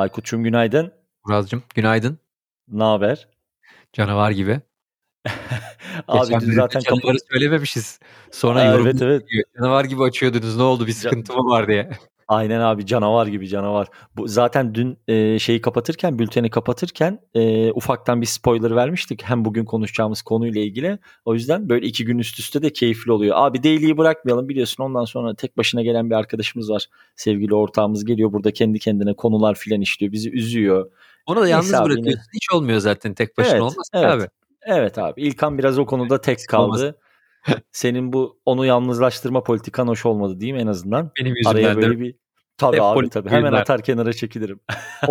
Aykut'cum günaydın. Murat'cığım günaydın. Ne haber? Canavar gibi. Abi Geçen dün zaten canavarı kapat... söylememişiz. Sonra Aa, evet evet. diyor. Canavar gibi açıyordunuz. Ne oldu? Bir sıkıntı mı var diye. Aynen abi canavar gibi canavar. Bu zaten dün e, şeyi kapatırken, bülteni kapatırken e, ufaktan bir spoiler vermiştik. Hem bugün konuşacağımız konuyla ilgili. O yüzden böyle iki gün üst üste de keyifli oluyor. Abi Daily'yi bırakmayalım biliyorsun. Ondan sonra tek başına gelen bir arkadaşımız var. Sevgili ortağımız geliyor burada kendi kendine konular filan işliyor. Bizi üzüyor. Onu da Neyse yalnız yine. bırakıyorsun. Hiç olmuyor zaten tek başına Evet, olmaz evet. abi. Evet abi. İlkan biraz o konuda tek Olmaz. kaldı. Senin bu onu yalnızlaştırma politikan hoş olmadı değil mi en azından? Benim Araya yüzümden böyle de bir tabii Hep abi tabii. Hemen atar kenara çekilirim.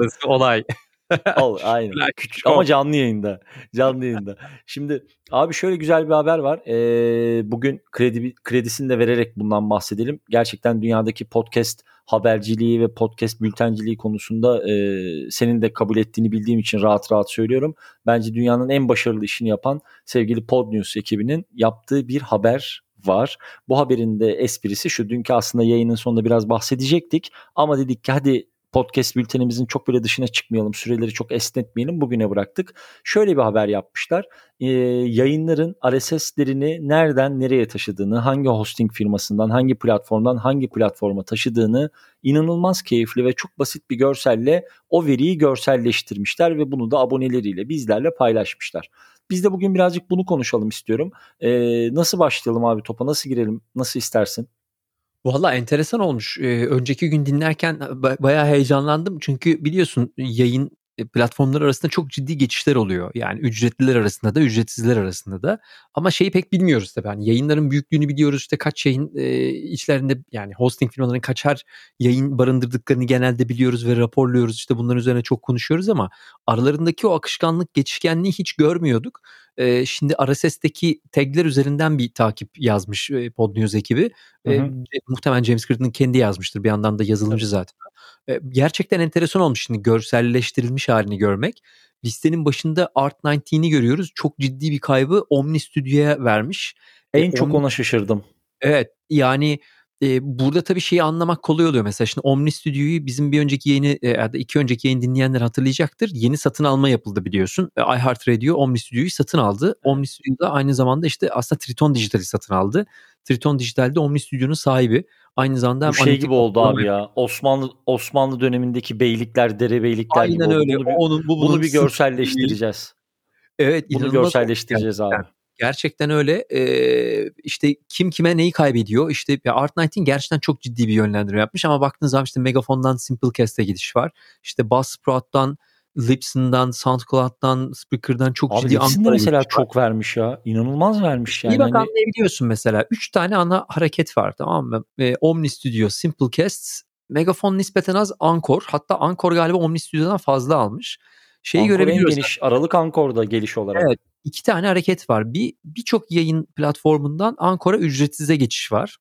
arası olay. Ol, aynen. Küçük Ama canlı yayında. Canlı yayında. Şimdi abi şöyle güzel bir haber var. Ee, bugün kredi kredisini de vererek bundan bahsedelim. Gerçekten dünyadaki podcast haberciliği ve podcast bültenciliği konusunda e, senin de kabul ettiğini bildiğim için rahat rahat söylüyorum. Bence dünyanın en başarılı işini yapan sevgili Podnews ekibinin yaptığı bir haber var. Bu haberin de esprisi şu dünkü aslında yayının sonunda biraz bahsedecektik ama dedik ki hadi podcast bültenimizin çok böyle dışına çıkmayalım, süreleri çok esnetmeyelim bugüne bıraktık. Şöyle bir haber yapmışlar. Ee, yayınların RSS'lerini nereden nereye taşıdığını, hangi hosting firmasından, hangi platformdan hangi platforma taşıdığını inanılmaz keyifli ve çok basit bir görselle o veriyi görselleştirmişler ve bunu da aboneleriyle bizlerle paylaşmışlar. Biz de bugün birazcık bunu konuşalım istiyorum. Ee, nasıl başlayalım abi topa, nasıl girelim, nasıl istersin? Valla enteresan olmuş. Ee, önceki gün dinlerken ba- bayağı heyecanlandım. Çünkü biliyorsun yayın e, platformları arasında çok ciddi geçişler oluyor. Yani ücretliler arasında da ücretsizler arasında da. Ama şeyi pek bilmiyoruz tabii. Yani yayınların büyüklüğünü biliyoruz. İşte kaç yayın e, içlerinde yani hosting firmalarının kaçar yayın barındırdıklarını genelde biliyoruz ve raporluyoruz. İşte bunların üzerine çok konuşuyoruz ama aralarındaki o akışkanlık, geçişkenliği hiç görmüyorduk. E, şimdi RSS'teki tagler üzerinden bir takip yazmış e, Podnews ekibi. Hı E, muhtemelen James Critton kendi yazmıştır. Bir yandan da yazılımcı zaten. E, gerçekten enteresan olmuş şimdi görselleştirilmiş halini görmek. Listenin başında Art19'i görüyoruz. Çok ciddi bir kaybı Omni Studio'ya vermiş. E, En çok Omni- ona şaşırdım. Evet yani e, burada tabii şeyi anlamak kolay oluyor. Mesela şimdi Omni Studio'yu bizim bir önceki yayını ya da iki önceki yayın dinleyenler hatırlayacaktır. Yeni satın alma yapıldı biliyorsun. İHeartRadio Omni Studio'yu satın aldı. Omni Studio da aynı zamanda işte aslında Triton Digital'i satın aldı. Triton Digital'de Omni Studio'nun sahibi. Aynı zamanda Bu şey gibi oldu abi ya. Osmanlı Osmanlı dönemindeki beylikler, derebeylikler gibi Aynen öyle. Bunu bir, Onun, bu, bunu bunun bir görselleştireceğiz. Evet Bunu görselleştireceğiz abi. Gerçekten. Öyle. Ee, işte kim kime neyi kaybediyor? İşte ya Art19 gerçekten çok ciddi bir yönlendirme yapmış ama baktığınız zaman işte Megafon'dan Simplecast'e gidiş var. İşte Buzzsprout'tan, Libsyn'dan, SoundCloud'dan, Spreaker'dan çok Abi ciddi Ankara mesela var. çok vermiş ya. İnanılmaz vermiş yani. İyi bak Hani- anlayabiliyorsun mesela. Üç tane ana hareket var tamam mı? Ee, Omni Studio, Simplecast, Megafon nispeten az Anchor. Hatta Anchor galiba Omni Studio'dan fazla almış. Şeyi Ankor en görebiliyoruz. geniş aralık Ankor'da geliş olarak. Evet. İki tane hareket var. Bir birçok yayın platformundan Ankor'a ücretsize geçiş var.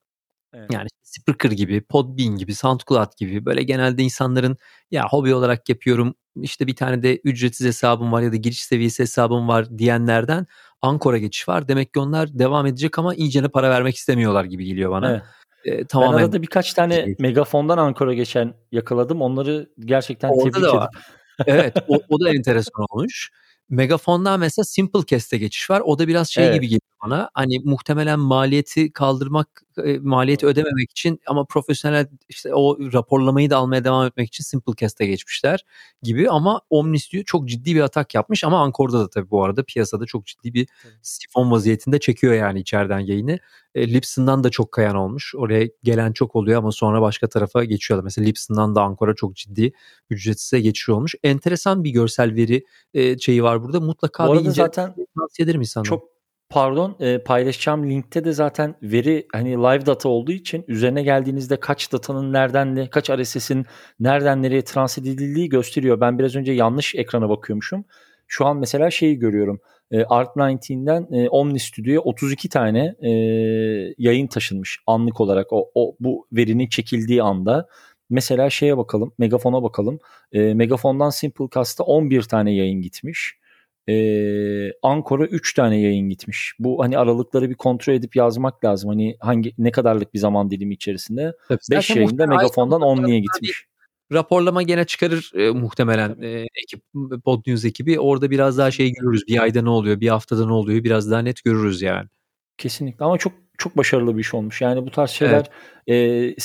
Evet. Yani Spreaker gibi, Podbean gibi, SoundCloud gibi böyle genelde insanların ya hobi olarak yapıyorum işte bir tane de ücretsiz hesabım var ya da giriş seviyesi hesabım var diyenlerden Ankor'a geçiş var. Demek ki onlar devam edecek ama iyicene para vermek istemiyorlar gibi geliyor bana. Evet. Ee, Ben tamamen arada birkaç tane Değil. megafondan Ankor'a geçen yakaladım. Onları gerçekten Orada tebrik edip evet o, o da enteresan olmuş. Megafon'dan mesela Simplecast'e geçiş var. O da biraz şey Evet. gibi geliyor bana. Hani muhtemelen maliyeti kaldırmak, e, maliyeti ödememek için ama profesyonel işte o raporlamayı da almaya devam etmek için Simplecast'e geçmişler gibi. Ama Omni Studio çok ciddi bir atak yapmış ama Ankor'da da tabii bu arada piyasada çok ciddi bir Tabii. sifon vaziyetinde çekiyor yani içeriden yayını. E, Libsyn'dan da çok kayan olmuş. Oraya gelen çok oluyor ama sonra başka tarafa geçiyorlar. Mesela Libsyn'dan da Ankor'a çok ciddi ücretsize geçiş olmuş. Enteresan bir görsel veri e, şeyi var burada. Mutlaka Bu bir ince zaten tavsiye ederim insanlara. çok pardon e, paylaşacağım linkte de zaten veri hani live data olduğu için üzerine geldiğinizde kaç datanın nereden ne kaç RSS'in nereden nereye transit edildiği gösteriyor. Ben biraz önce yanlış ekrana bakıyormuşum. Şu an mesela şeyi görüyorum. E, Art19'den e, Omni Studio'ya 32 tane e, yayın taşınmış anlık olarak o, o bu verinin çekildiği anda. Mesela şeye bakalım, Megafon'a bakalım. E, Megafon'dan Simplecast'a 11 tane yayın gitmiş. Ee, Ankor'a 3 tane yayın gitmiş. Bu hani aralıkları bir kontrol edip yazmak lazım. Hani hangi ne kadarlık bir zaman dilimi içerisinde. Tabii. 5 Zaten yayında Megafon'dan Omni'ye gitmiş. raporlama gene çıkarır e, muhtemelen e, ekip Pod News ekibi. Orada biraz daha şey görürüz. Bir ayda ne oluyor, bir haftada ne oluyor biraz daha net görürüz yani. Kesinlikle ama çok çok başarılı bir iş olmuş. Yani bu tarz şeyler evet. e,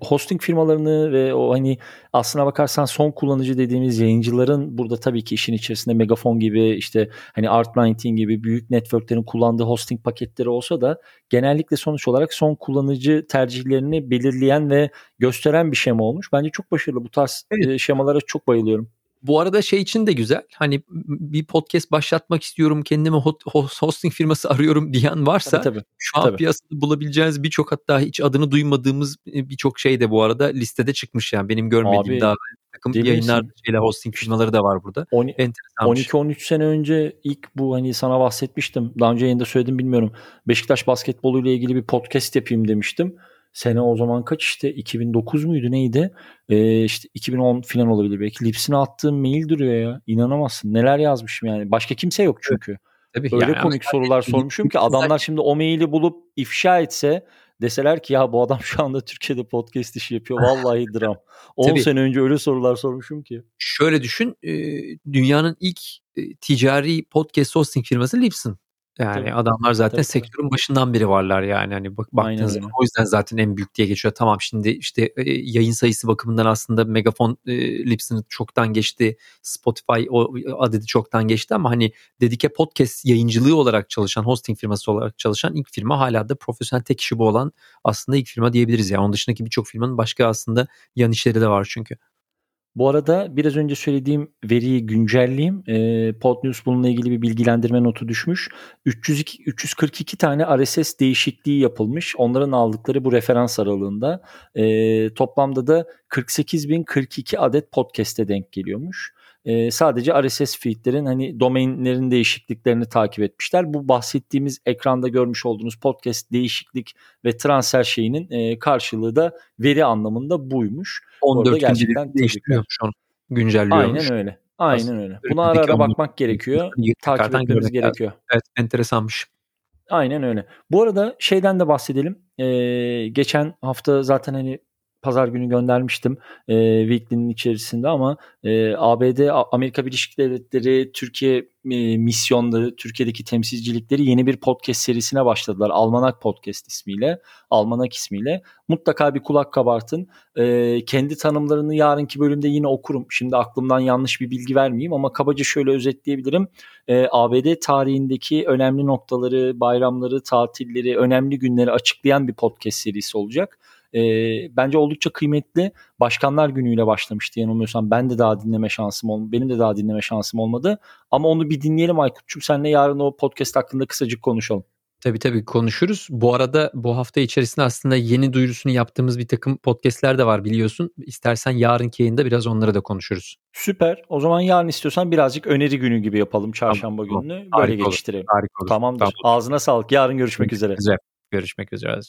hosting firmalarını ve o hani aslına bakarsan son kullanıcı dediğimiz yayıncıların burada tabii ki işin içerisinde Megafon gibi işte hani Art19 gibi büyük networklerin kullandığı hosting paketleri olsa da genellikle sonuç olarak son kullanıcı tercihlerini belirleyen ve gösteren bir şema olmuş. Bence çok başarılı. Bu tarz evet. şemalara çok bayılıyorum. Bu arada şey için de güzel. Hani bir podcast başlatmak istiyorum, kendime hosting firması arıyorum diyen varsa tabii, tabii, şu an tabii. piyasada bulabileceğiniz birçok hatta hiç adını duymadığımız birçok şey de bu arada listede çıkmış yani benim görmediğim Abi, daha takım yayınlar şeyler hosting firmaları da var burada. 12-13 sene önce ilk bu hani sana bahsetmiştim. Daha önce yayında söyledim bilmiyorum. Beşiktaş basketbolu ile ilgili bir podcast yapayım demiştim. Sene o zaman kaç işte 2009 muydu neydi? Ee, işte 2010 falan olabilir belki. Lipsine attığım mail duruyor ya. İnanamazsın. Neler yazmışım yani. Başka kimse yok çünkü. Tabii Öyle yani komik sorular sormuşum ki adamlar şimdi o maili bulup ifşa etse deseler ki ya bu adam şu anda Türkiye'de podcast işi yapıyor. Vallahi dram. 10 sene önce öyle sorular sormuşum ki. Şöyle düşün. Dünyanın ilk ticari podcast hosting firması Lipsin. Yani tabii. adamlar zaten tabii, sektörün tabii. başından beri varlar yani hani bak baktığınız zaman o yüzden zaten en büyük diye geçiyor. Tamam şimdi işte e, yayın sayısı bakımından aslında Megafon e, Lips'ini çoktan geçti. Spotify o adedi çoktan geçti ama hani dedike podcast yayıncılığı olarak çalışan, hosting firması olarak çalışan ilk firma hala da profesyonel tek kişi bu olan aslında ilk firma diyebiliriz yani. Onun dışındaki birçok firmanın başka aslında yan işleri de var çünkü. Bu arada biraz önce söylediğim veriyi güncelleyeyim. E, Podnews bununla ilgili bir bilgilendirme notu düşmüş. 302, 342 tane RSS değişikliği yapılmış. Onların aldıkları bu referans aralığında. E, toplamda da 48.042 adet podcast'e denk geliyormuş. E, sadece RSS feedlerin hani domainlerin değişikliklerini takip etmişler. Bu bahsettiğimiz ekranda görmüş olduğunuz podcast değişiklik ve transfer şeyinin e, karşılığı da veri anlamında buymuş. 14 gerçekten değiştiriyormuş onu. Güncelliyormuş. Aynen öyle. Aynen öyle. Buna ara ara bakmak gerekiyor. Takip etmemiz gerekiyor. Evet enteresanmış. Aynen öyle. Bu arada şeyden de bahsedelim. Ee, geçen hafta zaten hani pazar günü göndermiştim e, Weekly'nin içerisinde ama e, ABD Amerika Birleşik Devletleri Türkiye e, misyonları, Türkiye'deki temsilcilikleri yeni bir podcast serisine başladılar. Almanak Podcast ismiyle, Almanak ismiyle. Mutlaka bir kulak kabartın. E, kendi tanımlarını yarınki bölümde yine okurum. Şimdi aklımdan yanlış bir bilgi vermeyeyim ama kabaca şöyle özetleyebilirim. E, ABD tarihindeki önemli noktaları, bayramları, tatilleri, önemli günleri açıklayan bir podcast serisi olacak e, bence oldukça kıymetli. Başkanlar günüyle başlamıştı yanılmıyorsam. Ben de daha dinleme şansım olmadı. Benim de daha dinleme şansım olmadı. Ama onu bir dinleyelim Aykut'cum. Seninle yarın o podcast hakkında kısacık konuşalım. Tabii tabii konuşuruz. Bu arada bu hafta içerisinde aslında yeni duyurusunu yaptığımız bir takım podcastler de var biliyorsun. İstersen yarınki yayında biraz onları da konuşuruz. Süper. O zaman yarın istiyorsan birazcık öneri günü gibi yapalım çarşamba tamam, gününü. Böyle harika geçiştirelim. Olur, harika olur. Tamamdır. Tamam. Ağzına sağlık. Yarın görüşmek üzere. Güzel. Görüşmek üzere.